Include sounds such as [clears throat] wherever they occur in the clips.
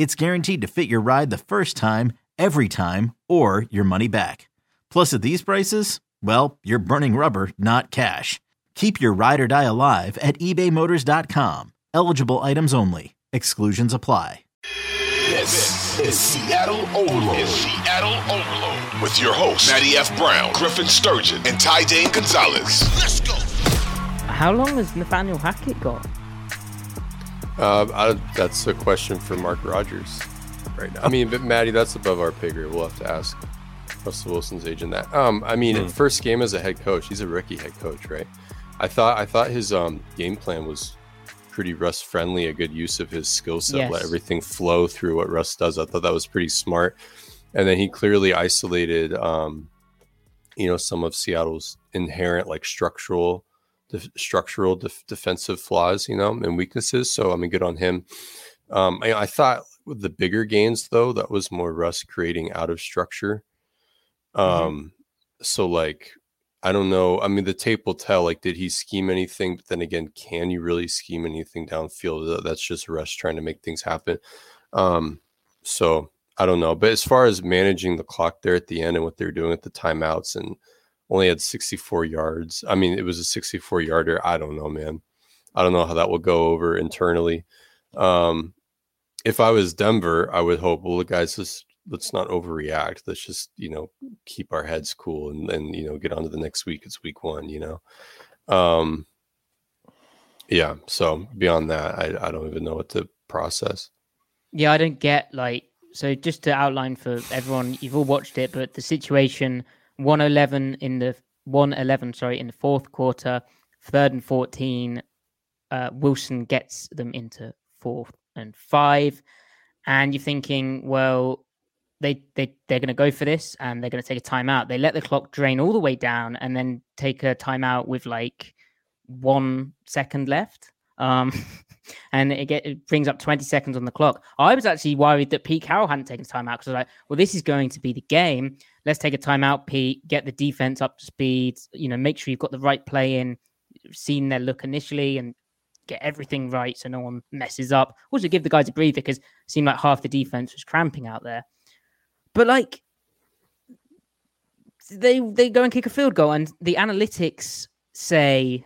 it's guaranteed to fit your ride the first time, every time, or your money back. Plus, at these prices, well, you're burning rubber, not cash. Keep your ride or die alive at ebaymotors.com. Eligible items only. Exclusions apply. This is Seattle Overload. It's Seattle Overload with your hosts, Matty F. Brown, Griffin Sturgeon, and Ty Dane Gonzalez. Let's go. How long has Nathaniel Hackett got? Uh, I, that's a question for Mark Rodgers right now. I mean, [laughs] but Matty, that's above our pay grade. We'll have to ask Russell Wilson's agent that. Um, I mean, mm. first game as a head coach, he's a rookie head coach, right? I thought I thought his um, game plan was pretty Russ friendly, a good use of his skill set, yes. let everything flow through what Russ does. I thought that was pretty smart. And then he clearly isolated, um, you know, some of Seattle's inherent like structural structural def- defensive flaws, you know, and weaknesses. So I mean, good on him. Um, I, I, thought with the bigger gains though, that was more Russ creating out of structure. Mm-hmm. Um, mm-hmm. so like, I don't know. I mean, the tape will tell. Like, did he scheme anything? But then again, can you really scheme anything downfield? That's just Russ trying to make things happen. Um, so I don't know. But as far as managing the clock there at the end and what they're doing at the timeouts and only had 64 yards. I mean, it was a 64 yarder. I don't know, man. I don't know how that will go over internally. Um, if I was Denver, I would hope, well, guys, let's let's not overreact. Let's just, you know, keep our heads cool and then, you know, get on to the next week. It's week one, you know. Um, yeah. So beyond that, I, I don't even know what to process. Yeah, I don't get like so just to outline for everyone, you've all watched it, but the situation 111 in the 111, sorry, in the fourth quarter, third and 14. Uh, Wilson gets them into fourth and five. And you're thinking, well, they, they, they're going to go for this and they're going to take a timeout. They let the clock drain all the way down and then take a timeout with like one second left. Um, [laughs] and it, get, it brings up 20 seconds on the clock. I was actually worried that Pete Carroll hadn't taken time out because I was like, well, this is going to be the game. Let's take a timeout, Pete, get the defense up to speed, you know, make sure you've got the right play in, seen their look initially and get everything right so no one messes up. Also give the guys a breather because it seemed like half the defense was cramping out there. But like they they go and kick a field goal and the analytics say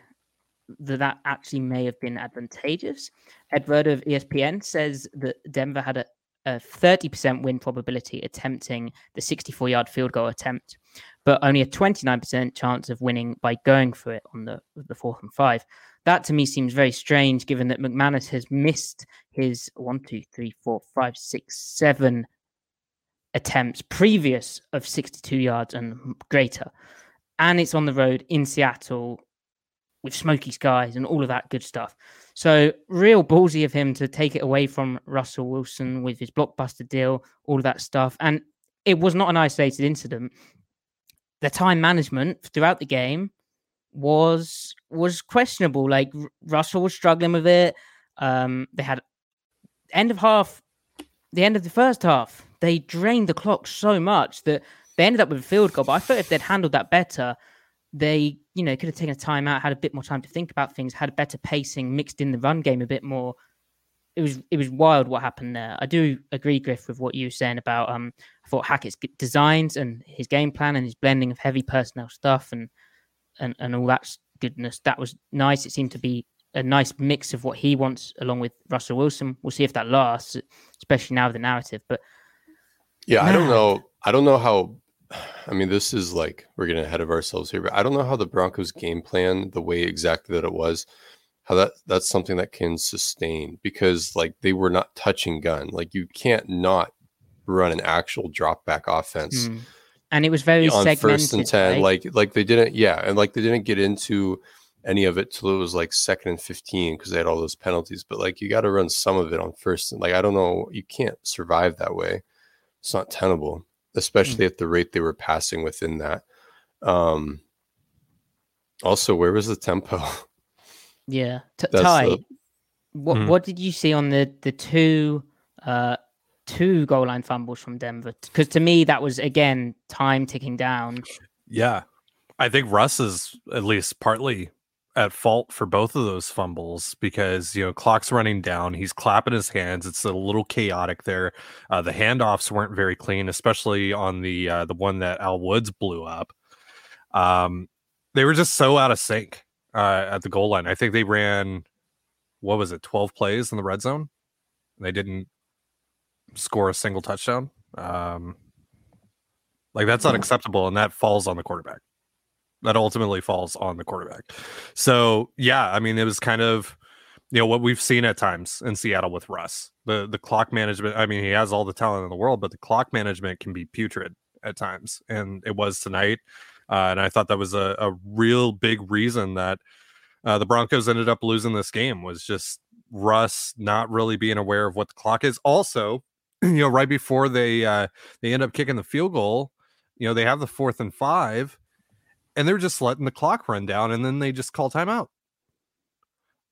that that actually may have been advantageous. Edward of ESPN says that Denver had a, a 30% win probability attempting the 64 yard field goal attempt, but only a 29% chance of winning by going for it on the, the fourth and five. That to me seems very strange given that McManus has missed his one, two, three, four, five, six, seven attempts previous of 62 yards and greater. And it's on the road in Seattle with smoky skies and all of that good stuff. So real ballsy of him to take it away from Russell Wilson with his blockbuster deal, all of that stuff. And it was not an isolated incident. The time management throughout the game was was questionable. Like Russell was struggling with it. Um, they had end of half, the end of the first half, they drained the clock so much that they ended up with a field goal. But I thought if they'd handled that better, they, you know, could have taken a time out, had a bit more time to think about things, had a better pacing, mixed in the run game a bit more. It was it was wild what happened there. I do agree, Griff, with what you were saying about um I thought Hackett's designs and his game plan and his blending of heavy personnel stuff and and, and all that goodness. That was nice. It seemed to be a nice mix of what he wants along with Russell Wilson. We'll see if that lasts, especially now with the narrative. But Yeah, I don't know. I don't know how. I mean, this is like we're getting ahead of ourselves here, but I don't know how the Broncos game plan, the way exactly that it was, how that that's something that can sustain because like they were not touching gun. Like you can't not run an actual drop back offense. Hmm. And it was very on segmented. first and ten. right? Like like they didn't, yeah, and like they didn't get into any of it till it was like second and fifteen because they had all those penalties. But like you got to run some of it on first, and like I don't know, you can't survive that way. It's not tenable, especially at the rate they were passing within that. Um. Also, where was the tempo? yeah. [laughs] T- Ty, the- what Mhm. what did you see on the the two uh two goal line fumbles from Denver? Because to me that was again time ticking down. Yeah. I think Russ is at least partly at fault for both of those fumbles because, you know, clock's running down. He's clapping his hands. It's a little chaotic there. Uh, the handoffs weren't very clean, especially on the uh, the one that Al Woods blew up. Um, they were just so out of sync uh, at the goal line. I think they ran, what was it, 12 plays in the red zone? They didn't score a single touchdown. Um, like that's unacceptable, and that falls on the quarterback. That ultimately falls on the quarterback. So yeah, I mean, it was kind of you know what we've seen at times in Seattle with Russ. The the clock management. I mean, he has all the talent in the world, but the clock management can be putrid at times, and it was tonight. Uh, and I thought that was a, a real big reason that uh, the Broncos ended up losing this game was just Russ not really being aware of what the clock is. Also, [clears throat] you know, right before they uh, they end up kicking the field goal, you know, they have the fourth and five, and they're just letting the clock run down, and then they just call timeout.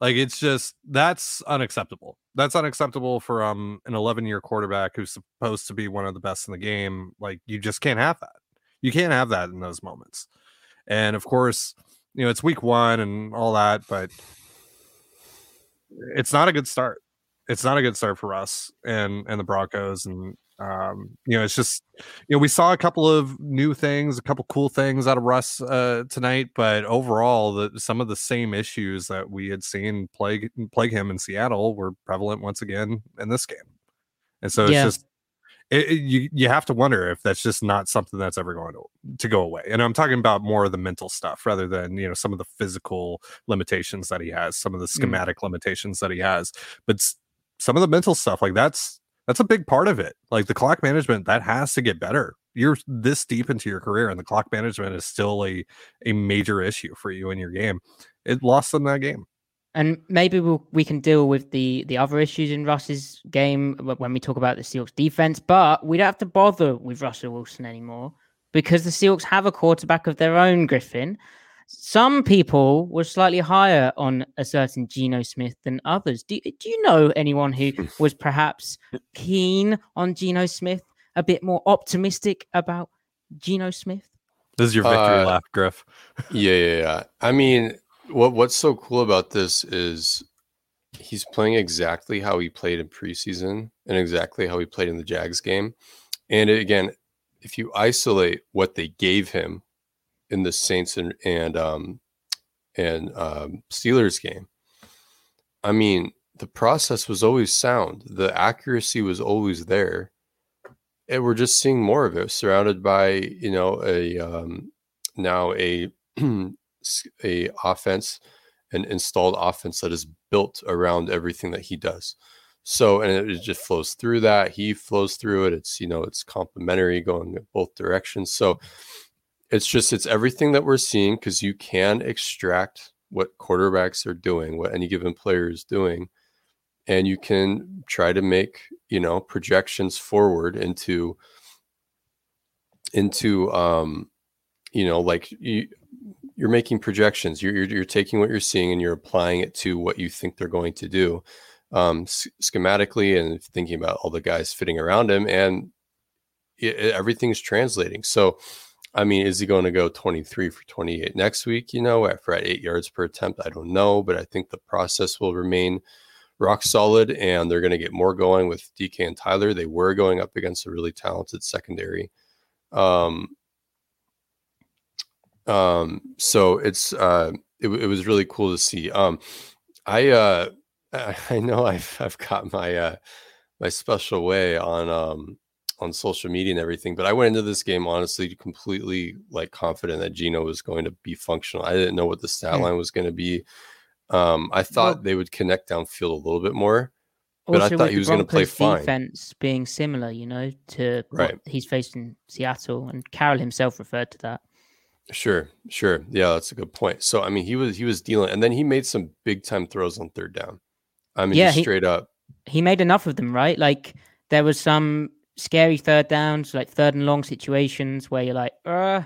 Like it's just that's unacceptable. That's unacceptable for um an 11 year quarterback who's supposed to be one of the best in the game. Like you just can't have that. You can't have that in those moments. And of course, you know it's week one and all that, but it's not a good start. It's not a good start for us and and the Broncos and um you know it's just you know we saw a couple of new things a couple cool things out of russ uh tonight but overall the some of the same issues that we had seen plague plague him in seattle were prevalent once again in this game. And so it's Yeah. just it, it- you you have to wonder if that's just not something that's ever going to, to go away. And i'm talking about more of the mental stuff rather than you know some of the physical limitations that he has some of the schematic limitations that he has but some of the mental stuff like that's that's a big part of it. Like the clock management, that has to get better. You're this deep into your career, and the clock management is still a a major issue for you in your game. It lost them that game. And maybe we'll, we can deal with the the other issues in Russ's game when we talk about the Seahawks defense, but we don't have to bother with Russell Wilson anymore because the Seahawks have a quarterback of their own, Griffin. Some people were slightly higher on a certain Geno Smith than others. Do, do you know anyone who [laughs] was perhaps keen on Geno Smith, a bit more optimistic about Geno Smith? This is your victory Uh, lap, Griff. [laughs] Yeah, yeah, yeah. I mean, what what's so cool about this is he's playing exactly how he played in preseason and exactly how he played in the Jags game. And again, if you isolate what they gave him in the Saints and and um and um Steelers game, I mean, the process was always sound. The accuracy was always there. And we're just seeing more of it surrounded by, you know, a um now a [clears throat] a offense an installed offense that is built around everything that he does. So and it, it just flows through that. He flows through it. It's you know it's complementary going both directions. So it's just it's everything that we're seeing because you can extract what quarterbacks are doing what any given player is doing and you can try to make you know projections forward into into um you know like you you're making projections. You're, you're you're taking what you're seeing and you're applying it to what you think they're going to do um schematically and thinking about all the guys fitting around him and it, it- everything's translating. So i mean is he going to go 23 for 28 next week you know for at eight yards per attempt? I don't know but i think the process will remain rock solid and they're going to get more going with dk and tyler. They were going up against a really talented secondary. Um um so it's uh it, it was really cool to see. Um i uh [laughs] I know i've i've got my uh my special way on um on social media and everything. But I went into this game honestly completely like confident that Geno was going to be functional. I didn't know what the stat line was going to be. Um, I thought well, they would connect downfield a little bit more, but I thought he was going to play fine. Defense being similar, you know, to right. he's faced in Seattle, and Carroll himself referred to that. Sure, sure, yeah, that's a good point. So I mean, he was he was dealing, and then he made some big time throws on third down. I mean, yeah, he, straight up, he made enough of them, right? Like there was some scary third downs, like third and long situations where you're like, uh,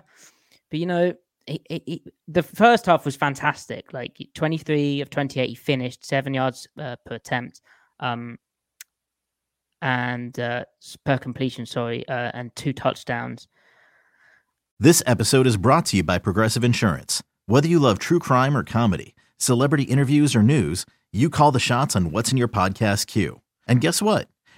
but you know, he, he, the first half was fantastic. Like 23 of 28, he finished seven yards uh, per attempt, um, and uh, per completion, sorry, uh, and two touchdowns. This episode is brought to you by Progressive Insurance. Whether you love true crime or comedy, celebrity interviews or news, you call the shots on what's in your podcast queue. And guess what?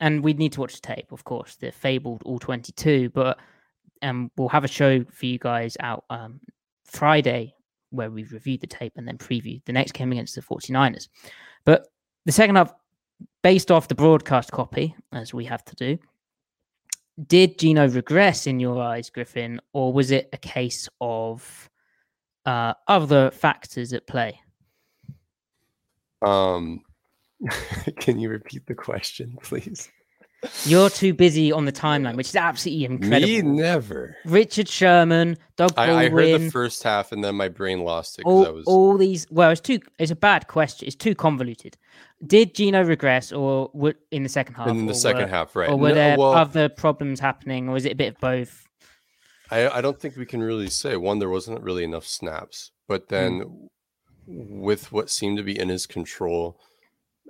and we'd need to watch the tape, of course, the fabled all 22. But um, we'll have a show for you guys out um, Friday where we've reviewed the tape and then preview the next game against the 49ers. But the second half, based off the broadcast copy, as we have to do, did Geno regress in your eyes, Griffin, or was it a case of uh, other factors at play? Um, [laughs] Can you repeat the question, please? You're too busy on the timeline, which is absolutely incredible. Me never. Richard Sherman, Doug Baldwin. I, I heard the first half, and then my brain lost it. All, was... all these. Well, it's too. It's a bad question. It's too convoluted. Did Geno regress, or would, in the second half? In the second were, half, right? Or were no, there well, other problems happening, or was it a bit of both? I, I don't think we can really say. One, there wasn't really enough snaps, but then mm. with what seemed to be in his control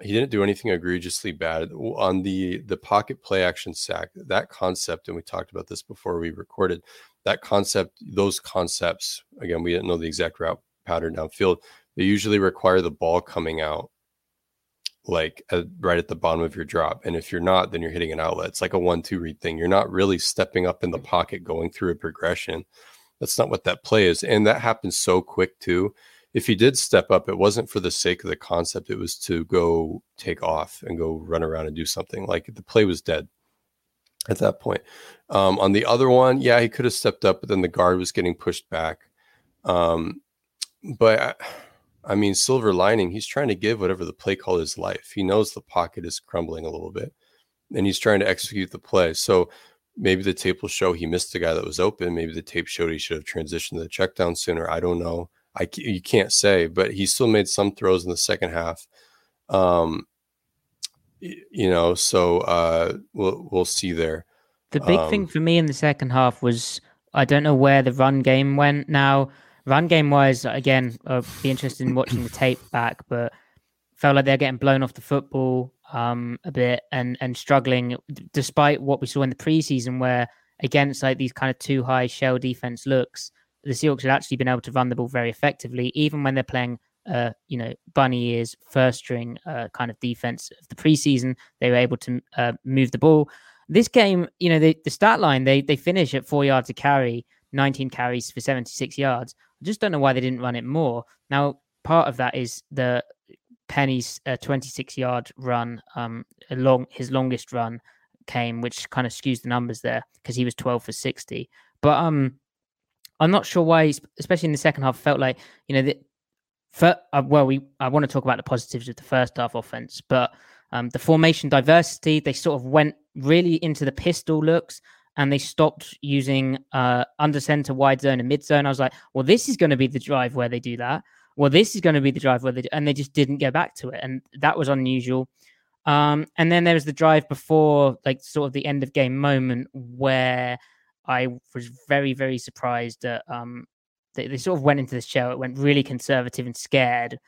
he didn't do anything egregiously bad. On the the pocket play action sack that concept and we talked about this before we recorded that concept those concepts again we didn't know the exact route pattern downfield they usually require the ball coming out like at, right at the bottom of your drop and if you're not then you're hitting an outlet. It's like a one two read thing. You're not really stepping up in the mm-hmm. pocket going through a progression. That's not what that play is and that happens so quick too if he did step up, it wasn't for the sake of the concept. It was to go take off and go run around and do something. Like the play was dead at that point. Um, on the other one, yeah, he could have stepped up, but then the guard was getting pushed back. Um, but I, I mean, silver lining, he's trying to give whatever the play call is life. He knows the pocket is crumbling a little bit and he's trying to execute the play. So maybe the tape will show he missed the guy that was open. Maybe the tape showed he should have transitioned to the check down sooner. I don't know. I you can't say, but he still made some throws in the second half. Um, you know, so uh, we'll we'll see there. The big um, thing for me in the second half was I don't know where the run game went. Now, run game wise, again, I'll be interested in watching the tape back, but felt like they're getting blown off the football um, a bit and and struggling, despite what we saw in the preseason, where against like these kind of two high shell defense looks, the Seahawks had actually been able to run the ball very effectively, even when they're playing, uh, you know, bunny ears, first string uh, kind of defense of the preseason. They were able to uh, move the ball. This game, you know, the, the stat line, they they finish at four yards a carry, 19 carries for 76 yards. I just don't know why they didn't run it more. Now, part of that is the Penny's uh, 26 yard run, um, along his longest run came, which kind of skews the numbers there because he was 12 for 60. But um, I'm not sure why, especially in the second half, felt like you know that. For, uh, well, we I want to talk about the positives of the first half offense, but um, the formation diversity they sort of went really into the pistol looks and they stopped using uh, under center, wide zone, and mid zone. I was like, well, this is going to be the drive where they do that. Well, this is going to be the drive where they do, and they just didn't go back to it, and that was unusual. Um, and then there was the drive before, like sort of the end of game moment where I was very, very surprised that um, they, they sort of went into the show. It went really conservative and scared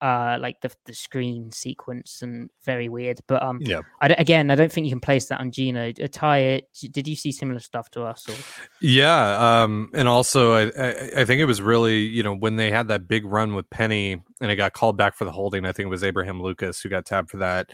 uh like the the screen sequence and very weird. But um, Yeah. I again, I don't think you can place that on Geno. Uh, Ty, did you see similar stuff to us? Or Yeah, um, and also I, I I think it was really you know when they had that big run with Penny and it got called back for the holding. I think it was Abraham Lucas who got tabbed for that.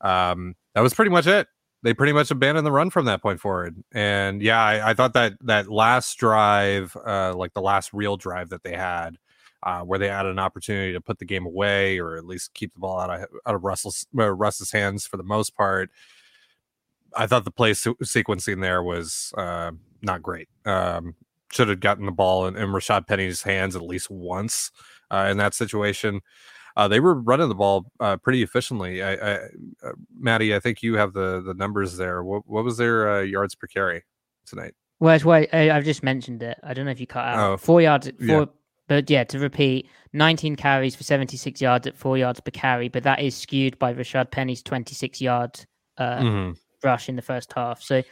Um, that was pretty much it. They pretty much abandoned the run from that point forward. And yeah, I, I thought that that last drive, uh, like the last real drive that they had, uh, where they had an opportunity to put the game away or at least keep the ball out of out of Russell's uh, Russ's hands for the most part. I thought the play se- sequencing there was uh, not great. Um, should have gotten the ball in, in Rashad Penny's hands at least once uh, in that situation. Uh, they were running the ball uh, pretty efficiently. I, I, uh, Matty, I think you have the the numbers there. What, what was their uh, yards per carry tonight? Where's wait? I- I've just mentioned it. I don't know if you cut out Oh, four yards. Four, yeah. but yeah, to repeat, 19 carries for 76 yards at four yards per carry, but that is skewed by Rashad Penny's 26 yard uh, Mhm. rush in the first half. So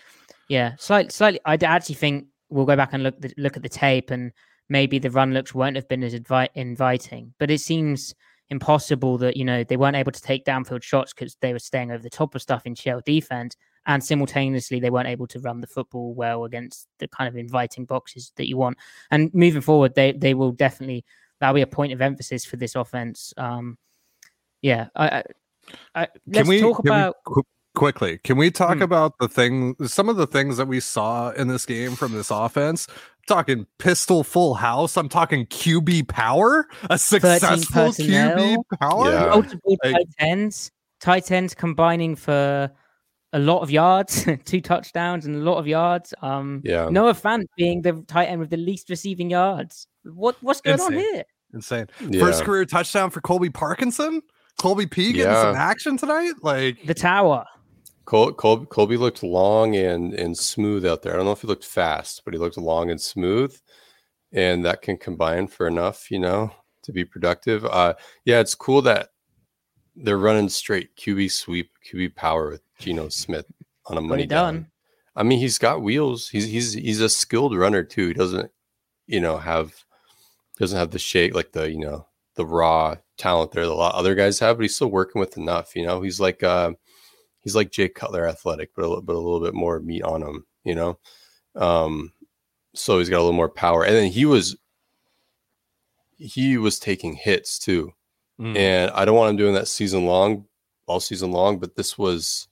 yeah, slightly, slightly. I actually think we'll go back and look the, look at the tape, and maybe the run looks won't have been as advi- inviting. But it seems impossible that you know they weren't able to take downfield shots because they were staying over the top of stuff in shell defense, and simultaneously they weren't able to run the football well against the kind of inviting boxes that you want. And moving forward, they they will definitely that'll be a point of emphasis for this offense. Um, yeah, I, I, I let's talk we about. qu- quickly? Can we talk Hmm. about the thing, some of the things that we saw in this game from this offense? I'm talking pistol full house. I'm talking QB power, a successful QB power. Yeah. multiple Like- tight ends, tight ends combining for a lot of yards, [laughs] two touchdowns and a lot of yards. Um, Yeah. Noah Fant being the tight end with the least receiving yards. What what's going on here? Insane. Yeah. First career touchdown for Colby Parkinson. Colby P getting Yeah. some action tonight. Like The tower. Col- Col- Colby looked long and and smooth out there. I don't know if he looked fast, but he looked long and smooth, and that can combine for enough, you know, to be productive. Uh, yeah, it's cool that they're running straight QB sweep, QB power with Geno Smith on a money done. down. I mean, he's got wheels. He's he's he's a skilled runner too. He doesn't, you know, have doesn't have the shake like the you know the raw talent there that a lot of other guys have, but he's still working with enough. You know, he's like uh, he's like Jake Cutler athletic, but a little, but a little bit more meat on him. You know, um, so he's got a little more power. And then he was he was taking hits too, mm, and I don't want him doing that season long, all season long. But this was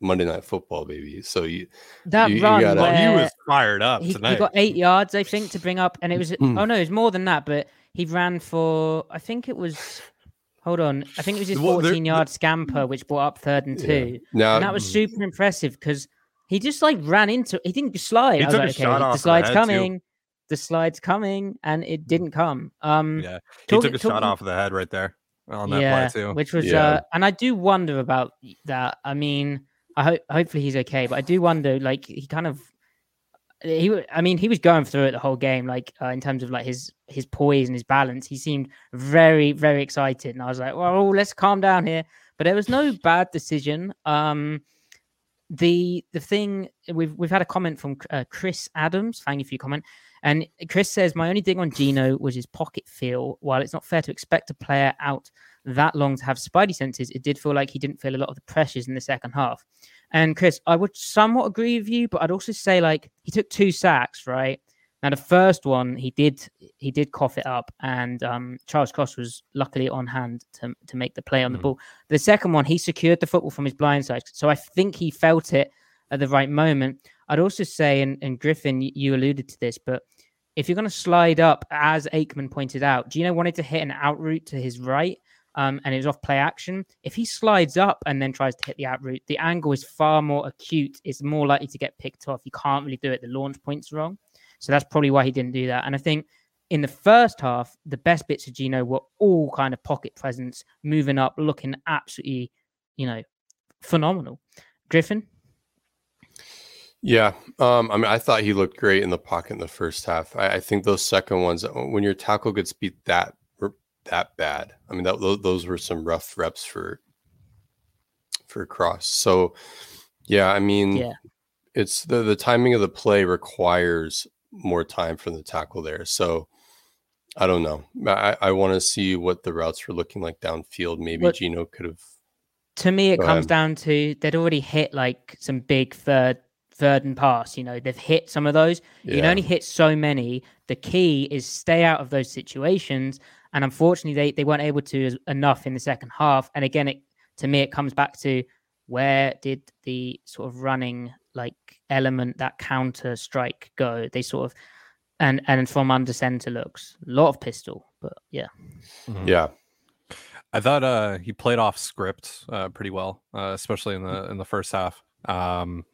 Monday Night Football, baby. So you That You- you run gotta- oh, he was fired up he, he got eight yards, I think, to bring up, and it was Mm. oh no, it was more than that, but he ran for I think it was. Hold on, I think it was his Well, 14 yard scamper, which brought up third and Yeah. two. now and that was super impressive because he just like ran into he didn't slide. He I was took a okay, shot off the the slide's head, too. coming, the slide's coming, and it didn't come. Um, yeah, he talk- took a shot off of the head right there on that yeah, play too. which was Yeah. uh, and I do wonder about that. I mean, I hope hopefully he's okay, but I do wonder like he kind of he I mean he was going through it the whole game like uh, in terms of like his his poise and his balance. He seemed very very excited and I was like well let's calm down here. But there was no bad decision. Um the the thing we've we've had a comment from uh, Chris Adams. Thank you for your comment. And Chris says my only thing on Geno was his pocket feel. While it's not fair to expect a player out that long to have spidey senses it did feel like he didn't feel a lot of the pressures in the second half and Chris, I would somewhat agree with you, but I'd also say like he took two sacks, right? Now the first one he did he did cough it up, and um, Charles Cross was luckily on hand to to make the play on the Mhm. ball. The second one he secured the football from his blind side, so I think he felt it at the right moment. I'd also say, and, and Griffin, you alluded to this, but if you're going to slide up, as Aikman pointed out, Geno wanted to hit an out route to his right, um, and it was off play action. If he slides up and then tries to hit the out route, the angle is far more acute. It's more likely to get picked off. You can't really do it. The launch point's wrong. So that's probably why he didn't do that. And I think in the first half, the best bits of Geno were all kind of pocket presence, moving up, looking absolutely, you know, phenomenal. Griffin? Yeah, um, I mean, I thought he looked great in the pocket in the first half. I, I think those second ones, when your tackle gets beat that that bad, I mean, that those, were some rough reps for for Cross. So, yeah, I mean, Yeah. it's the the timing of the play requires more time from the tackle there. So, I don't know. I, I want to see what the routes were looking like downfield. Maybe but Geno could have. To me, it comes ahead. down to they'd already hit like some big third third and pass. You know, they've hit some of those. Yeah. You can only hit so many. The key is stay out of those situations. And unfortunately, they, they weren't able to enough in the second half. And again, it to me, it comes back to where did the sort of running like element that counter strike go? They sort of and and from under center looks a lot of pistol, but yeah, mm-hmm. yeah. I thought uh, he played off script uh, pretty well, uh, especially in the in the first half. Um,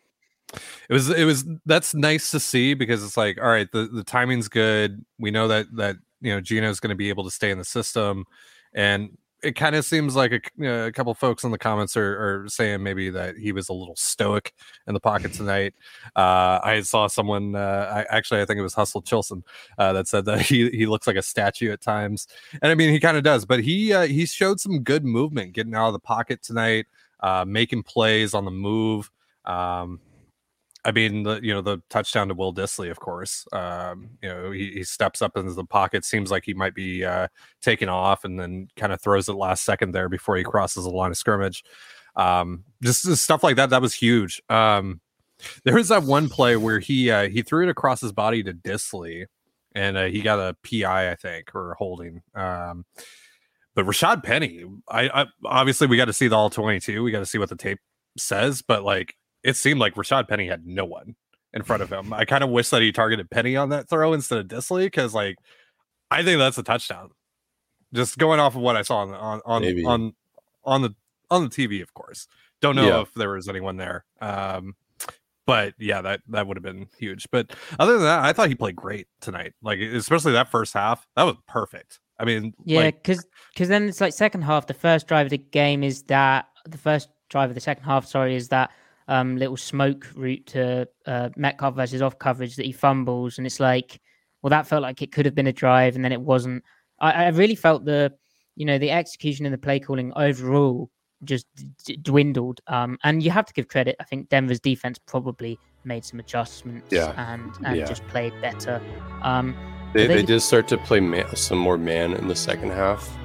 it was it was that's nice to see because it's like all right, the the timing's good. We know that that you know Geno's going to be able to stay in the system, and it kind of seems like a, you know, a couple folks in the comments are, are, saying maybe that he was a little stoic in the pocket [laughs] tonight. Uh, I saw someone, uh, I actually, I think it was Hustle Chilson, uh, that said that he, he looks like a statue at times. And I mean, he kind of does, but he, uh, he showed some good movement getting out of the pocket tonight, uh, making plays on the move. Um, I mean, the you know the touchdown to Will Dissly, of course. Um, you know, he, he steps up into the pocket, seems like he might be uh, taking off, and then kind of throws it last second there before he crosses the line of scrimmage. Um, just, just stuff like that. That was huge. Um, there was that one play where he uh, he threw it across his body to Dissly, and uh, he got a PI, I think, or holding. Um, but Rashad Penny, I, I obviously we got to see the all twenty two. We got to see what the tape says, but like it seemed like Rashad Penny had no one in front of him. I [laughs] kind of wish that he targeted Penny on that throw instead of Dissly because, like, I think that's a touchdown. Just going off of what I saw on on on on, on the on the TV, of course. Don't know yeah. if there was anyone there. Um, but yeah, that that would have been huge. But other than that, I thought he played great tonight. Like especially that first half, that was perfect. I mean, yeah, because like, because then it's like second half. The first drive of the game is that the first drive of the second half. Sorry, is that um, little smoke route to uh, Metcalf versus off coverage that he fumbles, and it's like, well, that felt like it could have been a drive, and then it wasn't. I, I really felt the, you know, the execution and the play calling overall just d- dwindled. Um, and you have to give credit. I think Denver's defense probably made some adjustments yeah. and and yeah. just played better. Um, they, they, they, did start to play man, some more man in the second half.